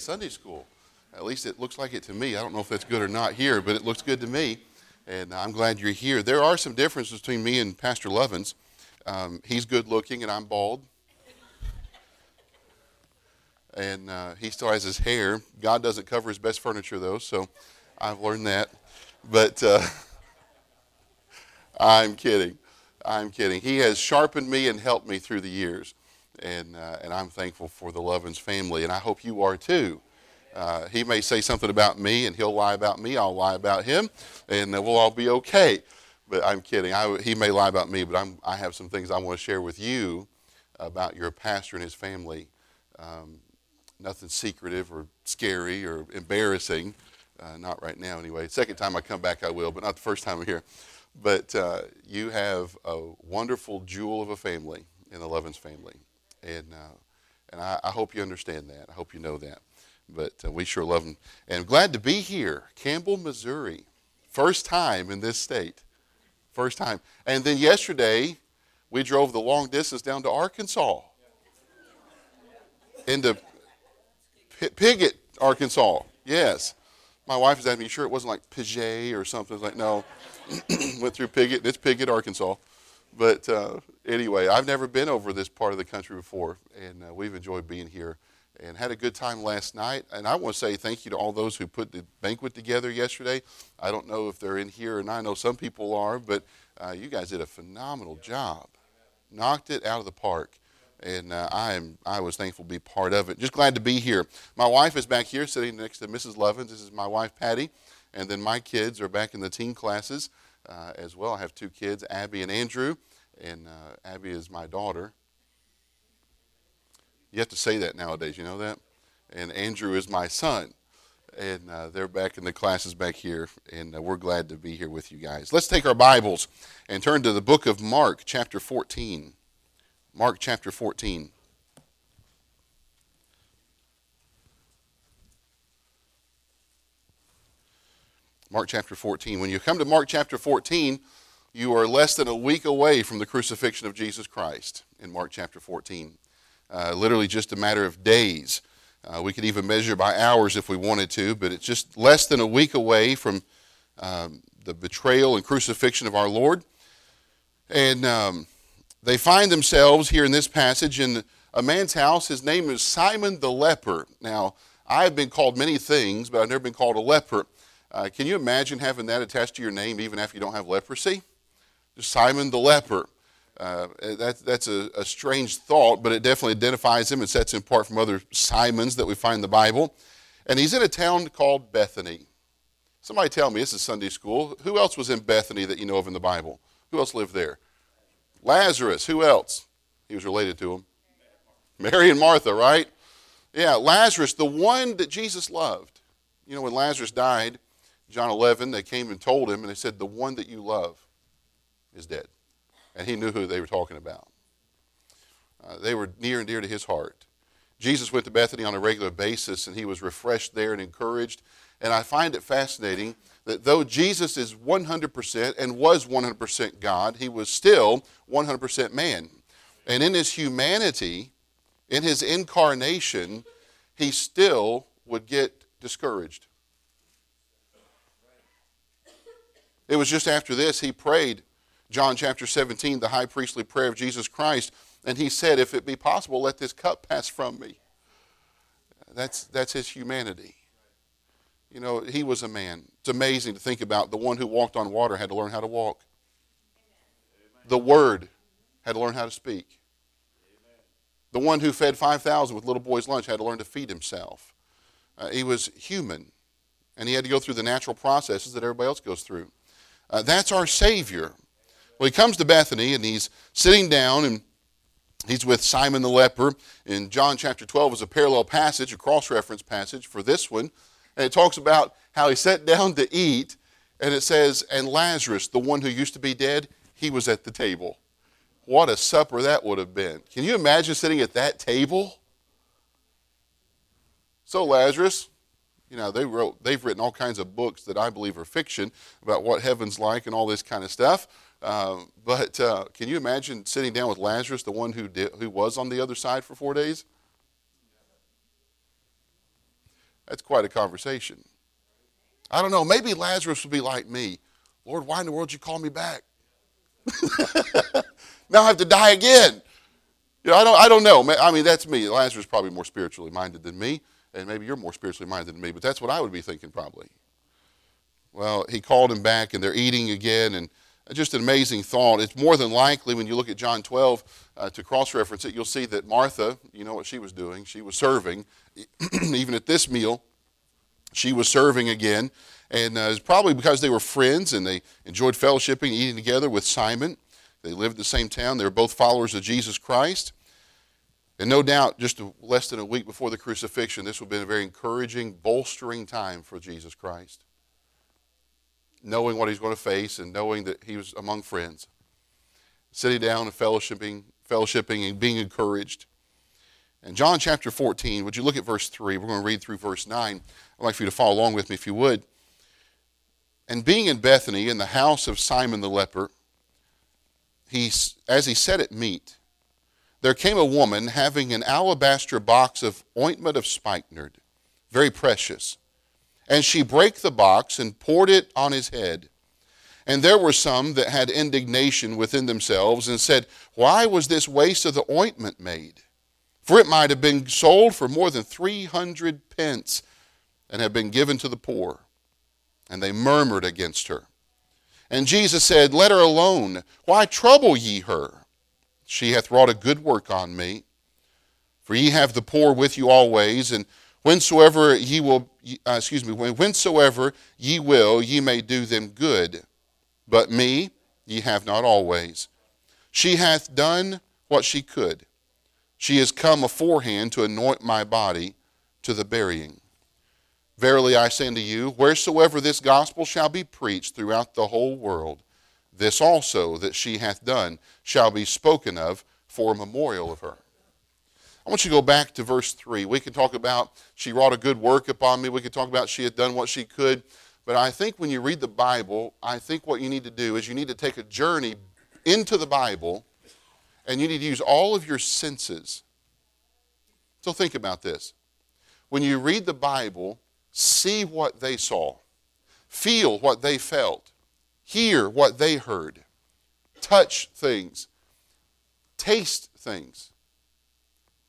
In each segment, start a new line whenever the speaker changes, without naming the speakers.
Sunday school. At least it looks like it to me. I don't know if that's good or not here, but it looks good to me. And I'm glad you're here. There are some differences between me and Pastor Lovins. Um, he's good looking, and I'm bald. And uh, he still has his hair. God doesn't cover his best furniture, though, so I've learned that. But uh, I'm kidding. I'm kidding. He has sharpened me and helped me through the years. And, uh, and I'm thankful for the Lovins family, and I hope you are too. Uh, he may say something about me, and he'll lie about me. I'll lie about him, and uh, we'll all be okay. But I'm kidding. I, he may lie about me, but I'm, I have some things I want to share with you about your pastor and his family. Um, nothing secretive or scary or embarrassing. Uh, not right now, anyway. Second time I come back, I will, but not the first time I'm here. But uh, you have a wonderful jewel of a family in the Lovins family, and uh, and I, I, hope you understand that. I hope you know that. But uh, we sure love them. And glad to be here, Campbell, Missouri. First time in this state. First time. And then yesterday, we drove the long distance down to Arkansas. Into P- Piggott, Arkansas. Yes. My wife was asking me, sure it wasn't like Piget or something? I was like, no. Went through Piggott. It's Piggott, Arkansas. But uh, anyway, I've never been over this part of the country before, and uh, we've enjoyed being here and had a good time last night. And I want to say thank you to all those who put the banquet together yesterday. I don't know if they're in here, and I know some people are, but uh, you guys did a phenomenal job. Knocked it out of the park. And uh, I am I was thankful to be part of it. Just glad to be here. My wife is back here sitting next to Mrs. Lovins. This is my wife, Patty. And then my kids are back in the teen classes uh, as well. I have two kids, Abby and Andrew. And uh, Abby is my daughter. You have to say that nowadays, you know that? And Andrew is my son. And uh, they're back in the classes back here, and uh, we're glad to be here with you guys. Let's take our Bibles and turn to the book of Mark, chapter 14. Mark, chapter 14. Mark chapter 14. When you come to Mark chapter 14, you are less than a week away from the crucifixion of Jesus Christ in Mark chapter 14 uh, literally just a matter of days. Uh, we could even measure by hours if we wanted to, but it's just less than a week away from um, the betrayal and crucifixion of our Lord. And um, they find themselves here in this passage in a man's house. His name is Simon the leper. Now, I've been called many things, but I've never been called a leper. Uh, can you imagine having that attached to your name even after you don't have leprosy? Simon the leper. Uh, that, that's a, a, strange thought, but it definitely identifies him and sets him apart from other Simons that we find in the Bible. And he's in a town called Bethany. Somebody tell me, this is Sunday school. Who else was in Bethany that you know of in the Bible? Who else lived there? Lazarus. Who else? He was related to him. Mary and Martha, right? Yeah, Lazarus, the one that Jesus loved. You know, when Lazarus died, John 11, they came and told him, and they said, The one that you love is dead and he knew who they were talking about. Uh, they were near and dear to his heart. Jesus went to Bethany on a regular basis, and he was refreshed there and encouraged. And I find it fascinating that though Jesus is 100% and was 100% God, he was still 100% man. And in his humanity, in his incarnation, he still would get discouraged. It was just after this he prayed John chapter 17, the high priestly prayer of Jesus Christ. And he said, If it be possible, let this cup pass from me. That's, that's his humanity. You know, he was a man. It's amazing to think about the one who walked on water had to learn how to walk. The Word had to learn how to speak. The one who fed 5,000 with little boy's lunch had to learn to feed himself. Uh, he was human, and he had to go through the natural processes that everybody else goes through. Uh, that's our Savior. Well, he comes to Bethany and he's sitting down and he's with Simon the leper. In John chapter 12 is a parallel passage, a cross reference passage for this one. And it talks about how he sat down to eat. And it says, and Lazarus, the one who used to be dead, he was at the table. What a supper that would have been. Can you imagine sitting at that table? So, Lazarus, you know, they wrote, they've written all kinds of books that I believe are fiction about what heaven's like and all this kind of stuff. Uh, but uh, can you imagine sitting down with Lazarus, the one who, did, who was on the other side for four days? That's quite a conversation. I don't know. Maybe Lazarus would be like me. Lord, why in the world did you call me back? now I have to die again. You know, I don't, I don't know. I mean, that's me. Lazarus is probably more spiritually minded than me, and maybe you're more spiritually minded than me, but that's what I would be thinking probably. Well, he called him back, and they're eating again, and just an amazing thought. It's more than likely when you look at John 12 uh, to cross reference it, you'll see that Martha, you know what she was doing? She was serving. Even at this meal, she was serving again. And uh, it's probably because they were friends and they enjoyed fellowshipping, eating together with Simon. They lived in the same town. They were both followers of Jesus Christ. And no doubt, just less than a week before the crucifixion, this would have been a very encouraging, bolstering time for Jesus Christ. Knowing what he's going to face and knowing that he was among friends. Sitting down and fellowshipping, fellowshipping and being encouraged. And John chapter 14, would you look at verse 3? We're going to read through verse 9. I'd like for you to follow along with me if you would. And being in Bethany in the house of Simon the leper, he, as he sat at meat, there came a woman having an alabaster box of ointment of spikenard, very precious. And she brake the box and poured it on his head. And there were some that had indignation within themselves and said, Why was this waste of the ointment made? For it might have been sold for more than 300 pence and have been given to the poor. And they murmured against her. And Jesus said, Let her alone. Why trouble ye her? She hath wrought a good work on me. For ye have the poor with you always, and whensoever ye will, uh, excuse me, whensoever ye will, ye may do them good. But me ye have not always. She hath done what she could. She is come aforehand to anoint my body to the burying. Verily I say unto you, wheresoever this gospel shall be preached throughout the whole world, this also that she hath done shall be spoken of for a memorial of her. I want you to go back to verse 3. We can talk about she wrought a good work upon me. We could talk about she had done what she could. But I think when you read the Bible, I think what you need to do is you need to take a journey into the Bible and you need to use all of your senses. So think about this. When you read the Bible, see what they saw, feel what they felt, hear what they heard, touch things, taste things.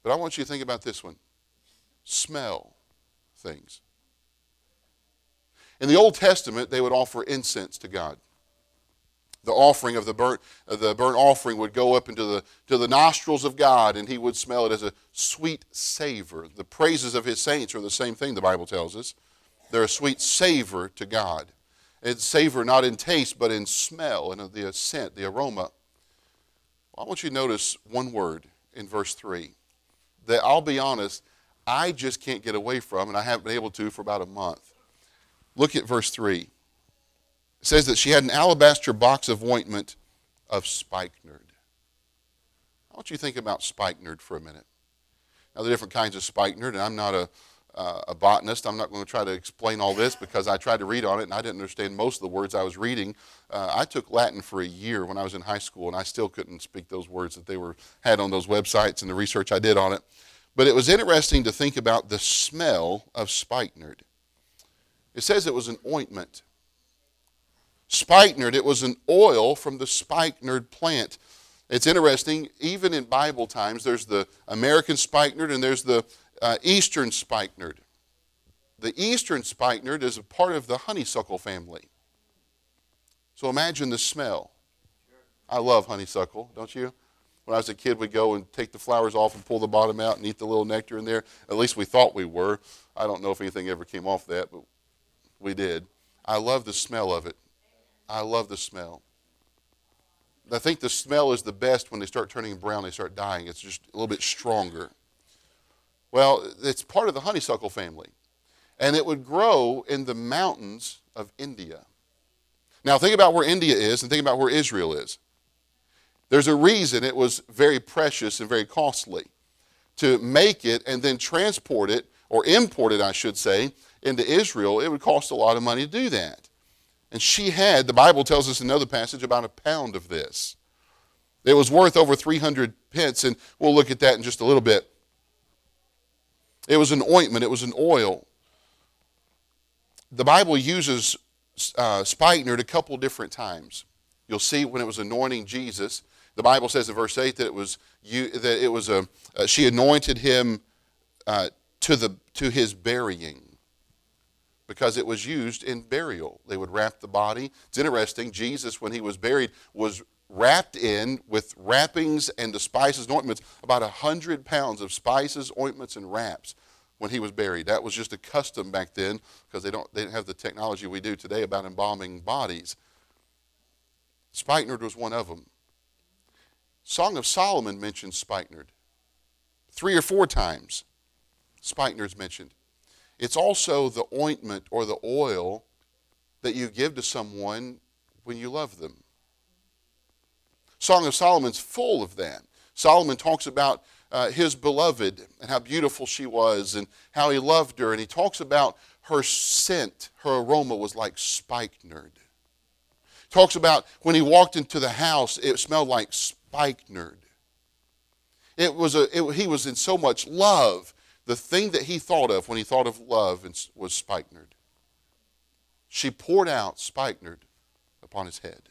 But I want you to think about this one smell things. In the Old Testament, they would offer incense to God. The offering of the burnt, the burnt offering would go up into the, to the nostrils of God, and he would smell it as a sweet savor. The praises of his saints are the same thing, the Bible tells us. They're a sweet savor to God. It's savor not in taste, but in smell and the scent, the aroma. I want you to notice one word in verse 3 that I'll be honest, I just can't get away from, and I haven't been able to for about a month. Look at verse 3. It says that she had an alabaster box of ointment of spikenard. I want you to think about spikenard for a minute. Now, there are different kinds of spikenard, and I'm not a, uh, a botanist. I'm not going to try to explain all this because I tried to read on it and I didn't understand most of the words I was reading. Uh, I took Latin for a year when I was in high school, and I still couldn't speak those words that they were had on those websites and the research I did on it. But it was interesting to think about the smell of spikenard. It says it was an ointment. Spikenard, it was an oil from the spikenard plant. It's interesting, even in Bible times, there's the American spikenard and there's the uh, eastern spikenard. The eastern spikenard is a part of the honeysuckle family. So imagine the smell. I love honeysuckle, don't you? When I was a kid, we'd go and take the flowers off and pull the bottom out and eat the little nectar in there. At least we thought we were. I don't know if anything ever came off that, but we did. I love the smell of it. I love the smell. I think the smell is the best when they start turning brown, they start dying. It's just a little bit stronger. Well, it's part of the honeysuckle family. And it would grow in the mountains of India. Now, think about where India is and think about where Israel is. There's a reason it was very precious and very costly to make it and then transport it, or import it, I should say, into Israel, it would cost a lot of money to do that. And she had, the Bible tells us in another passage, about a pound of this. It was worth over 300 pence, and we'll look at that in just a little bit. It was an ointment, it was an oil. the Bible uses uh, spikenard a couple different times. You'll see when it was anointing Jesus, the Bible says in verse 8 that it was, you, that it was a, uh, she anointed him uh, to, the, to his burying because it was used in burial. They would wrap the body. It's interesting, Jesus, when he was buried, was wrapped in with wrappings and the spices and ointments, about a hundred pounds of spices, ointments, and wraps when he was buried. That was just a custom back then because they don't they didn't have the technology we do today about embalming bodies. Spikenard was one of them. Song of Solomon mentions spikenard. Three or four times spikenard's mentioned. It's also the ointment or the oil that you give to someone when you love them. Song of Solomon's full of that. Solomon talks about uh, his beloved and how beautiful she was and how he loved her. And he talks about her scent, her aroma was like spikenard. Talks about when he walked into the house, it smelled like spikenard. It was a, it, he was in so much love. The thing that he thought of when he thought of love was spikenard. She poured out spikenard upon his head.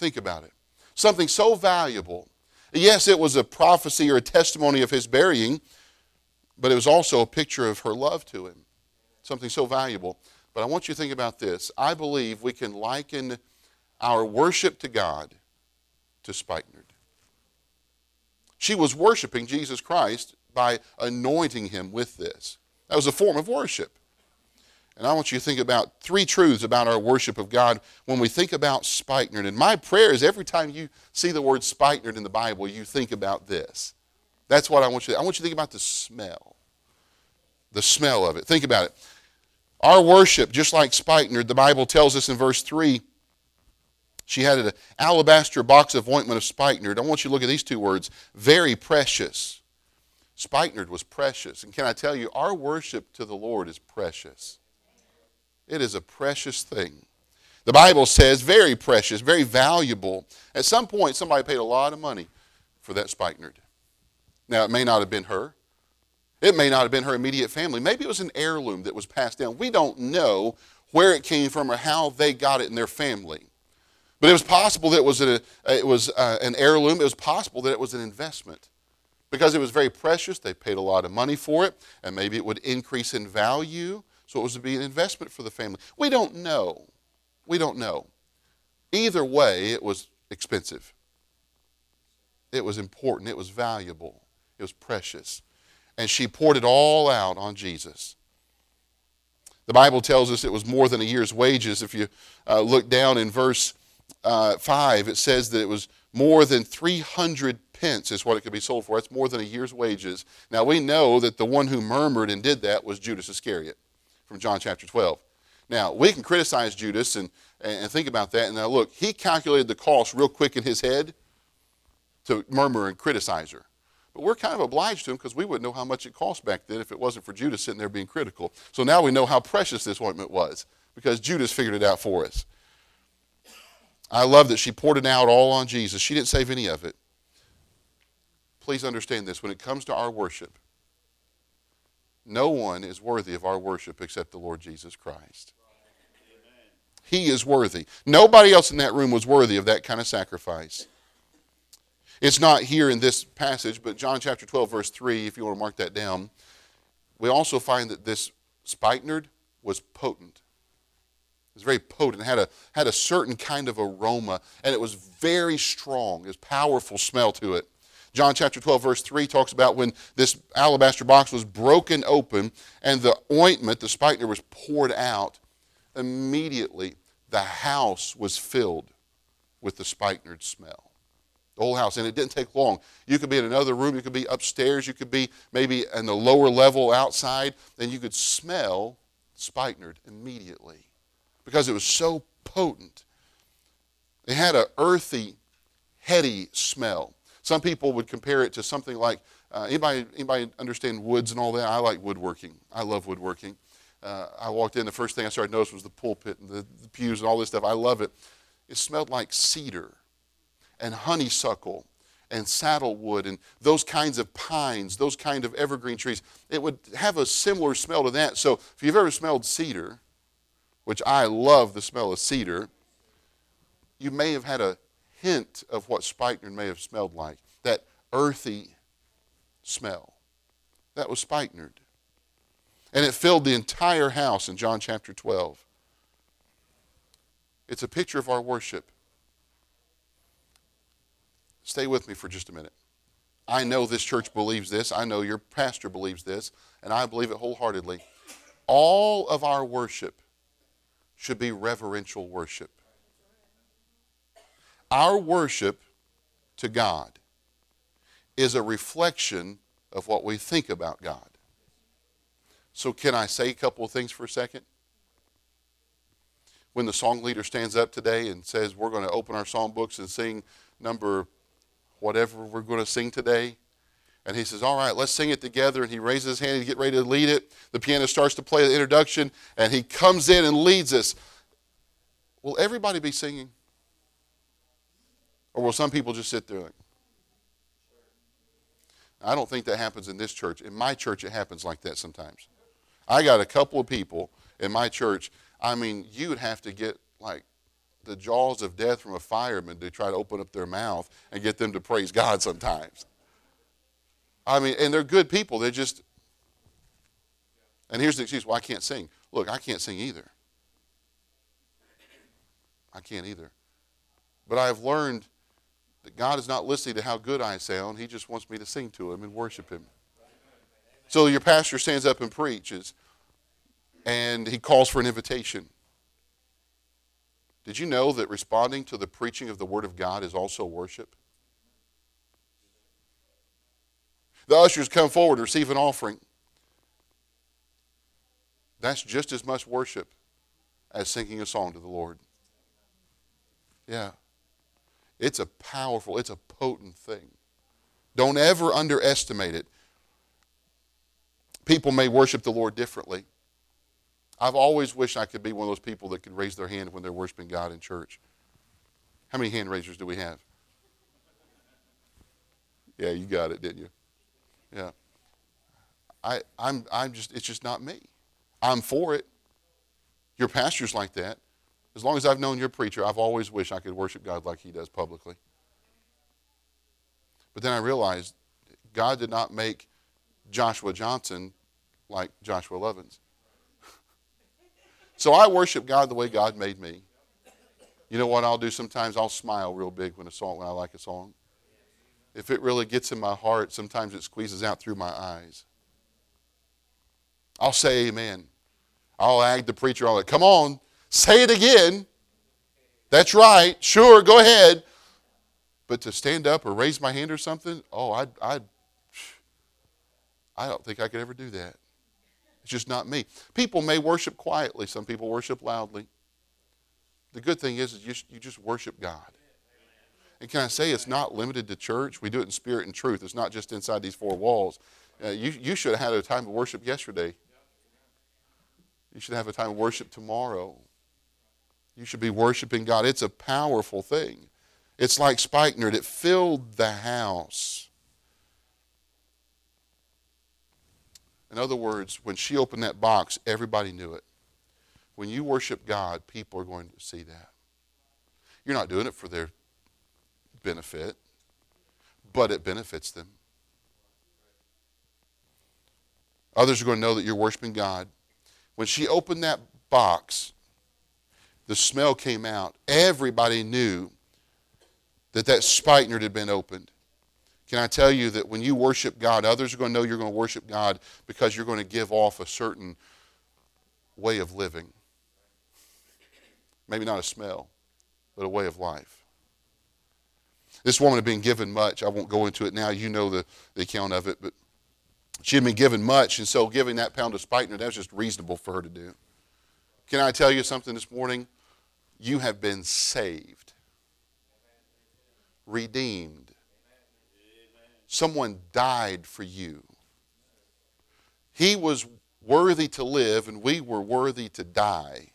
Think about it. Something so valuable. Yes, it was a prophecy or a testimony of his burying, but it was also a picture of her love to him. Something so valuable. But I want you to think about this. I believe we can liken our worship to God to spikenard. She was worshiping Jesus Christ by anointing him with this. That was a form of worship. And I want you to think about three truths about our worship of God when we think about spikenard. And my prayer is every time you see the word spikenard in the Bible, you think about this. That's what I want you to I want you to think about the smell. The smell of it. Think about it. Our worship, just like spikenard, the Bible tells us in verse 3, she had an alabaster box of ointment of spikenard. I want you to look at these two words very precious. Spikenard was precious. And can I tell you, our worship to the Lord is precious. It is a precious thing. The Bible says very precious, very valuable. At some point, somebody paid a lot of money for that spikenard. Now, it may not have been her. It may not have been her immediate family. Maybe it was an heirloom that was passed down. We don't know where it came from or how they got it in their family. But it was possible that it was, a, it was uh, an heirloom. It was possible that it was an investment. Because it was very precious, they paid a lot of money for it, and maybe it would increase in value. So it was to be an investment for the family. We don't know. We don't know. Either way, it was expensive. It was important. It was valuable. It was precious. And she poured it all out on Jesus. The Bible tells us it was more than a year's wages. If you uh, look down in verse uh, 5, it says that it was more than 300 pence is what it could be sold for. That's more than a year's wages. Now we know that the one who murmured and did that was Judas Iscariot from John chapter 12. Now, we can criticize Judas and, and think about that. And now, look, he calculated the cost real quick in his head to murmur and criticize her. But we're kind of obliged to him because we wouldn't know how much it cost back then if it wasn't for Judas sitting there being critical. So now we know how precious this ointment was because Judas figured it out for us. I love that she poured it out all on Jesus. She didn't save any of it. Please understand this when it comes to our worship, no one is worthy of our worship except the Lord Jesus Christ. He is worthy. Nobody else in that room was worthy of that kind of sacrifice. It's not here in this passage, but John chapter 12, verse 3, if you want to mark that down, we also find that this spikenard was potent. It was very potent, had a, had a certain kind of aroma, and it was very strong. It was powerful smell to it. John chapter 12, verse 3 talks about when this alabaster box was broken open and the ointment, the spikenard, was poured out. Immediately, the house was filled with the spikenard smell. The whole house. And it didn't take long. You could be in another room, you could be upstairs, you could be maybe in the lower level outside, and you could smell spikenard immediately because it was so potent. It had an earthy, heady smell. Some people would compare it to something like uh, anybody, anybody understand woods and all that? I like woodworking. I love woodworking. Uh, I walked in, the first thing I started noticing was the pulpit and the, the pews and all this stuff. I love it. It smelled like cedar and honeysuckle and saddlewood and those kinds of pines, those kind of evergreen trees. It would have a similar smell to that. So if you've ever smelled cedar, which I love the smell of cedar, you may have had a hint of what spikenard may have smelled like. That earthy smell. That was spikenard. And it filled the entire house in John chapter 12. It's a picture of our worship. Stay with me for just a minute. I know this church believes this. I know your pastor believes this, and I believe it wholeheartedly. All of our worship should be reverential worship. Our worship to God is a reflection of what we think about God. So, can I say a couple of things for a second? When the song leader stands up today and says, We're going to open our song books and sing number whatever we're going to sing today. And he says, All right, let's sing it together. And he raises his hand and get ready to lead it. The piano starts to play the introduction, and he comes in and leads us. Will everybody be singing? Or will some people just sit there like, I don't think that happens in this church. In my church, it happens like that sometimes. I got a couple of people in my church. I mean, you would have to get like the jaws of death from a fireman to try to open up their mouth and get them to praise God sometimes. I mean, and they're good people. They're just, and here's the excuse well, I can't sing. Look, I can't sing either. I can't either. But I've learned that God is not listening to how good I sound. He just wants me to sing to Him and worship Him. So your pastor stands up and preaches, and he calls for an invitation. Did you know that responding to the preaching of the Word of God is also worship? The ushers come forward to receive an offering. That's just as much worship as singing a song to the Lord. Yeah. It's a powerful, it's a potent thing. Don't ever underestimate it. People may worship the Lord differently. I've always wished I could be one of those people that could raise their hand when they're worshiping God in church. How many hand raisers do we have? Yeah, you got it, didn't you? Yeah. I, I'm, I'm just, it's just not me. I'm for it. Your pastor's like that. As long as I've known your preacher, I've always wished I could worship God like he does publicly. But then I realized God did not make Joshua Johnson like Joshua Lovins. So I worship God the way God made me. You know what I'll do sometimes? I'll smile real big when a song when I like a song. If it really gets in my heart, sometimes it squeezes out through my eyes. I'll say amen. I'll ag the preacher on it. Come on, say it again. That's right. Sure, go ahead. But to stand up or raise my hand or something, oh, I, I, I don't think I could ever do that. It's just not me. People may worship quietly, some people worship loudly. The good thing is, is you, you just worship God. And can I say it's not limited to church? We do it in spirit and truth. It's not just inside these four walls. Uh, you, you should have had a time of worship yesterday. You should have a time of worship tomorrow. You should be worshiping God. It's a powerful thing. It's like spikenard, it filled the house. In other words, when she opened that box, everybody knew it. When you worship God, people are going to see that. You're not doing it for their benefit, but it benefits them. Others are going to know that you're worshiping God. When she opened that box, the smell came out. Everybody knew that that spikenard had been opened. Can I tell you that when you worship God, others are going to know you're going to worship God because you're going to give off a certain way of living. Maybe not a smell, but a way of life. This woman had been given much. I won't go into it now. You know the, the account of it, but she had been given much, and so giving that pound of spikenard, that was just reasonable for her to do. Can I tell you something this morning? You have been saved, redeemed, Someone died for you. He was worthy to live, and we were worthy to die.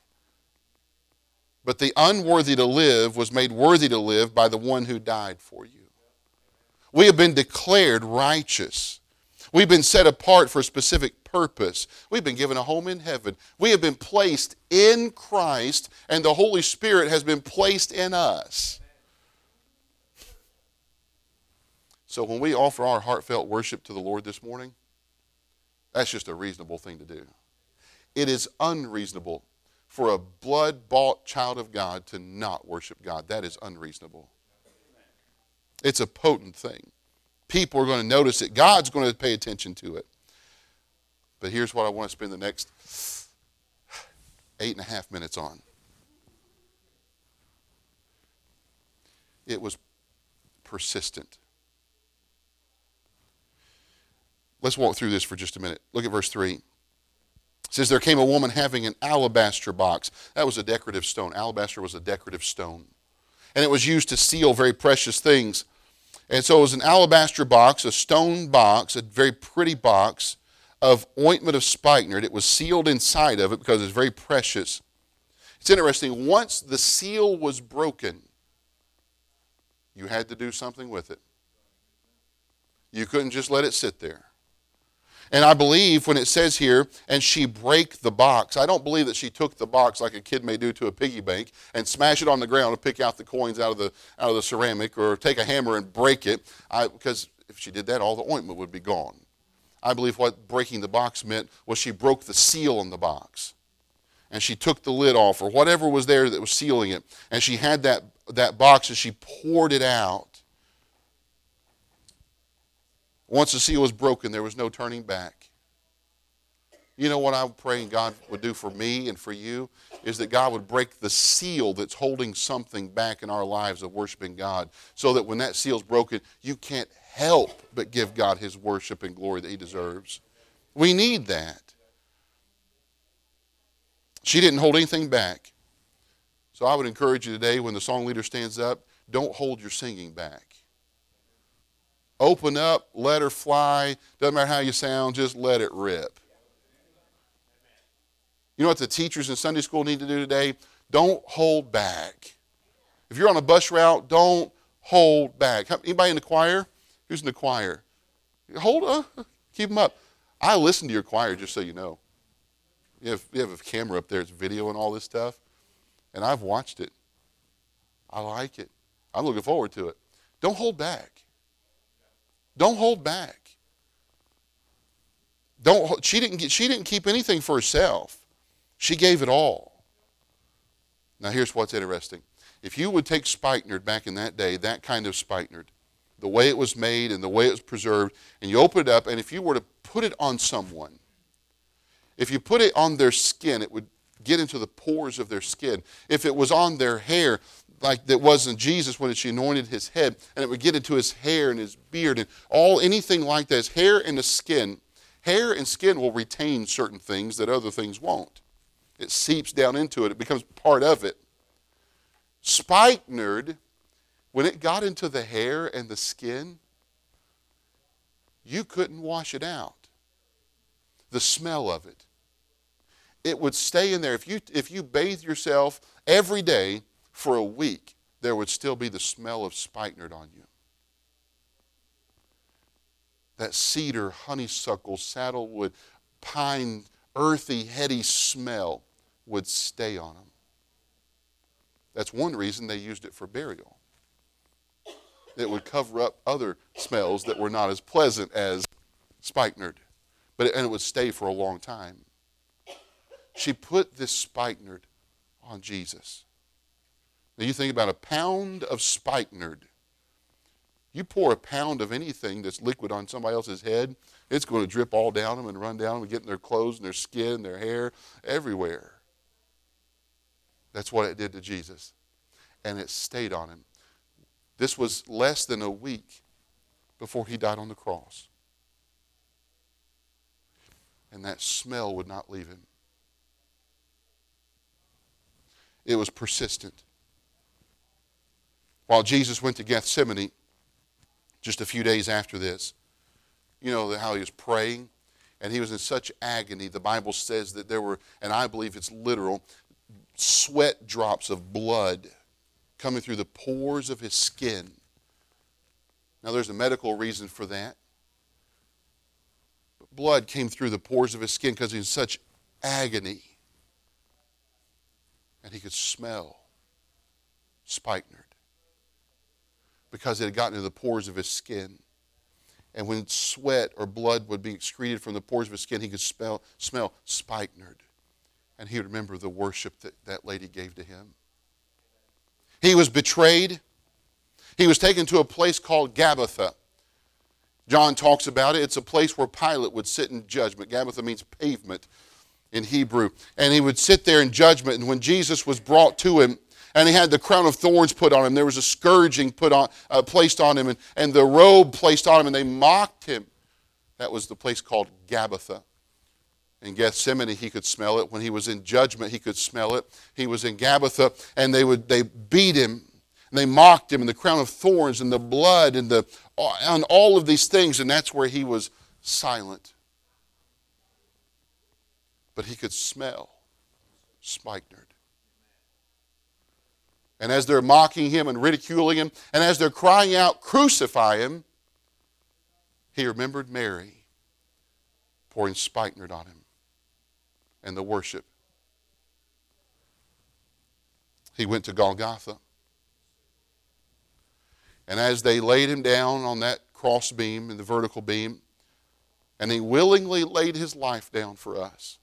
But the unworthy to live was made worthy to live by the one who died for you. We have been declared righteous. We've been set apart for a specific purpose. We've been given a home in heaven. We have been placed in Christ, and the Holy Spirit has been placed in us. So when we offer our heartfelt worship to the Lord this morning, that's just a reasonable thing to do. It is unreasonable for a blood bought child of God to not worship God. That is unreasonable. It's a potent thing. People are going to notice it. God's going to pay attention to it. But here's what I want to spend the next eight and a half minutes on. It was persistent. Let's walk through this for just a minute. Look at verse 3. It says, There came a woman having an alabaster box. That was a decorative stone. Alabaster was a decorative stone. And it was used to seal very precious things. And so it was an alabaster box, a stone box, a very pretty box of ointment of spikenard. It was sealed inside of it because it's very precious. It's interesting. Once the seal was broken, you had to do something with it. You couldn't just let it sit there. And I believe when it says here, and she break the box, I don't believe that she took the box like a kid may do to a piggy bank and smash it on the ground and pick out the coins out of the, out of the ceramic or take a hammer and break it. I, because if she did that, all the ointment would be gone. I believe what breaking the box meant was she broke the seal on the box. And she took the lid off or whatever was there that was sealing it. And she had that, that box and she poured it out. Once the seal was broken, there was no turning back. You know what I'm praying God would do for me and for you? Is that God would break the seal that's holding something back in our lives of worshiping God so that when that seal's broken, you can't help but give God his worship and glory that he deserves. We need that. She didn't hold anything back. So I would encourage you today when the song leader stands up, don't hold your singing back. Open up, let her fly. Doesn't matter how you sound, just let it rip. You know what the teachers in Sunday school need to do today? Don't hold back. If you're on a bus route, don't hold back. Anybody in the choir? Who's in the choir? Hold on. Keep them up. I listen to your choir just so you know. You have, you have a camera up there, it's video and all this stuff. And I've watched it. I like it. I'm looking forward to it. Don't hold back. Don't hold back. Don't, she, didn't get, she didn't keep anything for herself. She gave it all. Now, here's what's interesting. If you would take spikenard back in that day, that kind of spikenard, the way it was made and the way it was preserved, and you open it up, and if you were to put it on someone, if you put it on their skin, it would get into the pores of their skin. If it was on their hair, like that was in Jesus when she anointed his head, and it would get into his hair and his beard and all anything like that. Hair and the skin. Hair and skin will retain certain things that other things won't. It seeps down into it, it becomes part of it. Spikenard when it got into the hair and the skin, you couldn't wash it out. The smell of it. It would stay in there. If you, if you bathe yourself every day for a week, there would still be the smell of spikenard on you. That cedar, honeysuckle, saddlewood, pine, earthy, heady smell would stay on them. That's one reason they used it for burial that would cover up other smells that were not as pleasant as spikenard. But it, and it would stay for a long time. She put this spikenard on Jesus. Now you think about a pound of spikenard. You pour a pound of anything that's liquid on somebody else's head, it's going to drip all down them and run down them and get in their clothes and their skin, and their hair, everywhere. That's what it did to Jesus. And it stayed on him. This was less than a week before he died on the cross. And that smell would not leave him. It was persistent. While Jesus went to Gethsemane, just a few days after this, you know how he was praying, and he was in such agony. The Bible says that there were, and I believe it's literal, sweat drops of blood coming through the pores of his skin. Now, there's a medical reason for that. But blood came through the pores of his skin because he was in such agony. And he could smell spikenard because it had gotten into the pores of his skin. And when sweat or blood would be excreted from the pores of his skin, he could smell, smell spikenard. And he would remember the worship that that lady gave to him. He was betrayed. He was taken to a place called Gabbatha. John talks about it. It's a place where Pilate would sit in judgment. Gabbatha means pavement in Hebrew. And he would sit there in judgment. And when Jesus was brought to him, and he had the crown of thorns put on him. There was a scourging put on, uh, placed on him, and, and the robe placed on him, and they mocked him. That was the place called Gabbatha. In Gethsemane, he could smell it. When he was in judgment, he could smell it. He was in Gabbatha, and they would they beat him, and they mocked him, and the crown of thorns, and the blood, and the on all of these things, and that's where he was silent. But he could smell spikenard. And as they're mocking him and ridiculing him, and as they're crying out, Crucify him, he remembered Mary pouring spikenard on him and the worship. He went to Golgotha. And as they laid him down on that cross beam and the vertical beam, and he willingly laid his life down for us,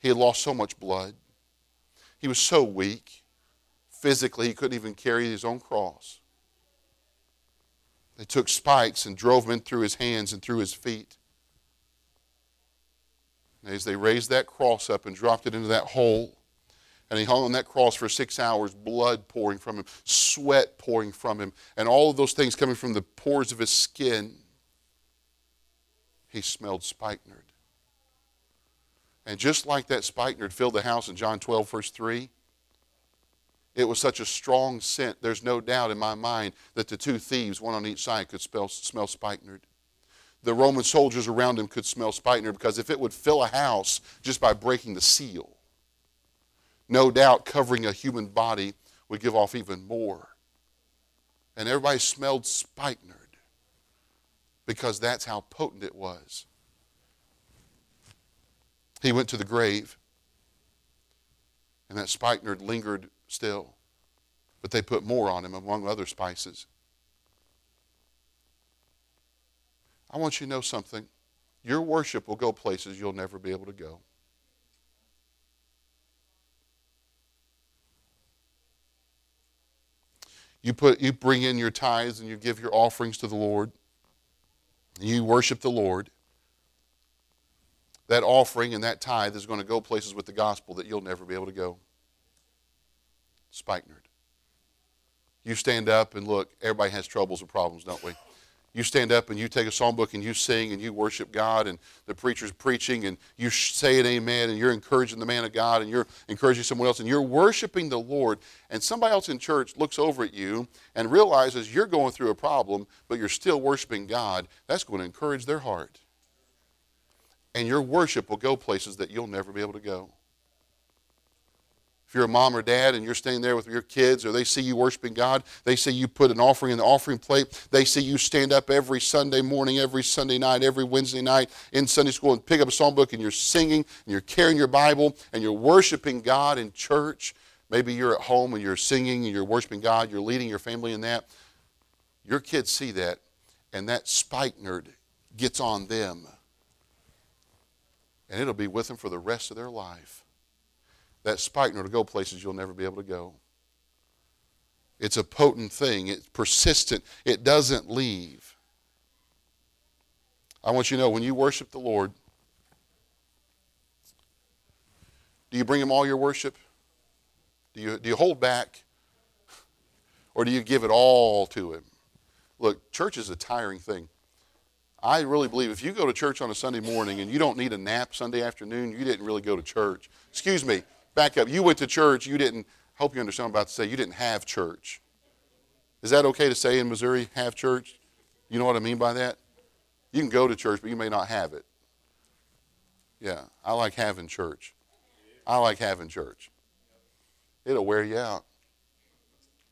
he had lost so much blood. He was so weak physically, he couldn't even carry his own cross. They took spikes and drove them in through his hands and through his feet. As they raised that cross up and dropped it into that hole, and he hung on that cross for six hours, blood pouring from him, sweat pouring from him, and all of those things coming from the pores of his skin, he smelled spikenard. And just like that spikenard filled the house in John 12, verse 3, it was such a strong scent, there's no doubt in my mind that the two thieves, one on each side, could smell, smell spikenard. The Roman soldiers around him could smell spikenard because if it would fill a house just by breaking the seal, no doubt covering a human body would give off even more. And everybody smelled spikenard because that's how potent it was. He went to the grave, and that spikenard lingered still. But they put more on him, among other spices. I want you to know something. Your worship will go places you'll never be able to go. You put you bring in your tithes and you give your offerings to the Lord. You worship the Lord. That offering and that tithe is going to go places with the gospel that you'll never be able to go spikenard. You stand up and look, everybody has troubles and problems, don't we? You stand up and you take a psalm book and you sing and you worship God and the preacher's preaching and you say an amen and you're encouraging the man of God and you're encouraging someone else and you're worshiping the Lord and somebody else in church looks over at you and realizes you're going through a problem but you're still worshiping God, that's going to encourage their heart. And your worship will go places that you'll never be able to go. If you're a mom or dad and you're standing there with your kids, or they see you worshiping God, they see you put an offering in the offering plate, they see you stand up every Sunday morning, every Sunday night, every Wednesday night in Sunday school and pick up a psalm book and you're singing and you're carrying your Bible and you're worshiping God in church. Maybe you're at home and you're singing and you're worshiping God, you're leading your family in that. Your kids see that, and that spikenard gets on them. And it'll be with them for the rest of their life that spikenard to go places you'll never be able to go. It's a potent thing, it's persistent, it doesn't leave. I want you to know when you worship the Lord, do you bring Him all your worship? Do you, do you hold back? Or do you give it all to Him? Look, church is a tiring thing. I really believe if you go to church on a Sunday morning and you don't need a nap Sunday afternoon, you didn't really go to church. Excuse me, back up. You went to church. You didn't, hope you understand what I'm about to say. You didn't have church. Is that okay to say in Missouri, have church? You know what I mean by that? You can go to church, but you may not have it. Yeah, I like having church. I like having church. It'll wear you out.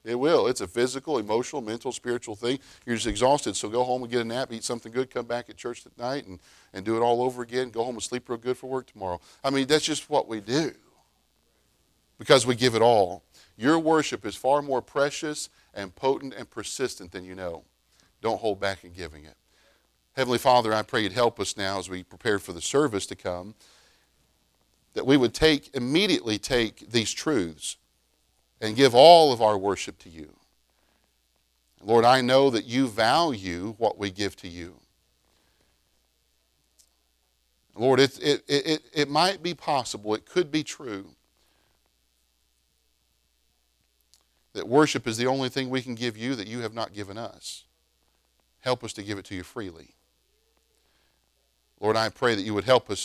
It will. It's a physical, emotional, mental, spiritual thing. You're just exhausted, so go home and get a nap, eat something good, come back at church at night and, and do it all over again. Go home and sleep real good for work tomorrow. I mean, that's just what we do because we give it all. Your worship is far more precious and potent and persistent than you know. Don't hold back in giving it. Heavenly Father, I pray you'd help us now as we prepare for the service to come, that we would take, immediately take these truths and give all of our worship to you. Lord, I know that you value what we give to you. Lord, it, it, it, it might be possible, it could be true, that worship is the only thing we can give you that you have not given us. Help us to give it to you freely. Lord, I pray that you would help us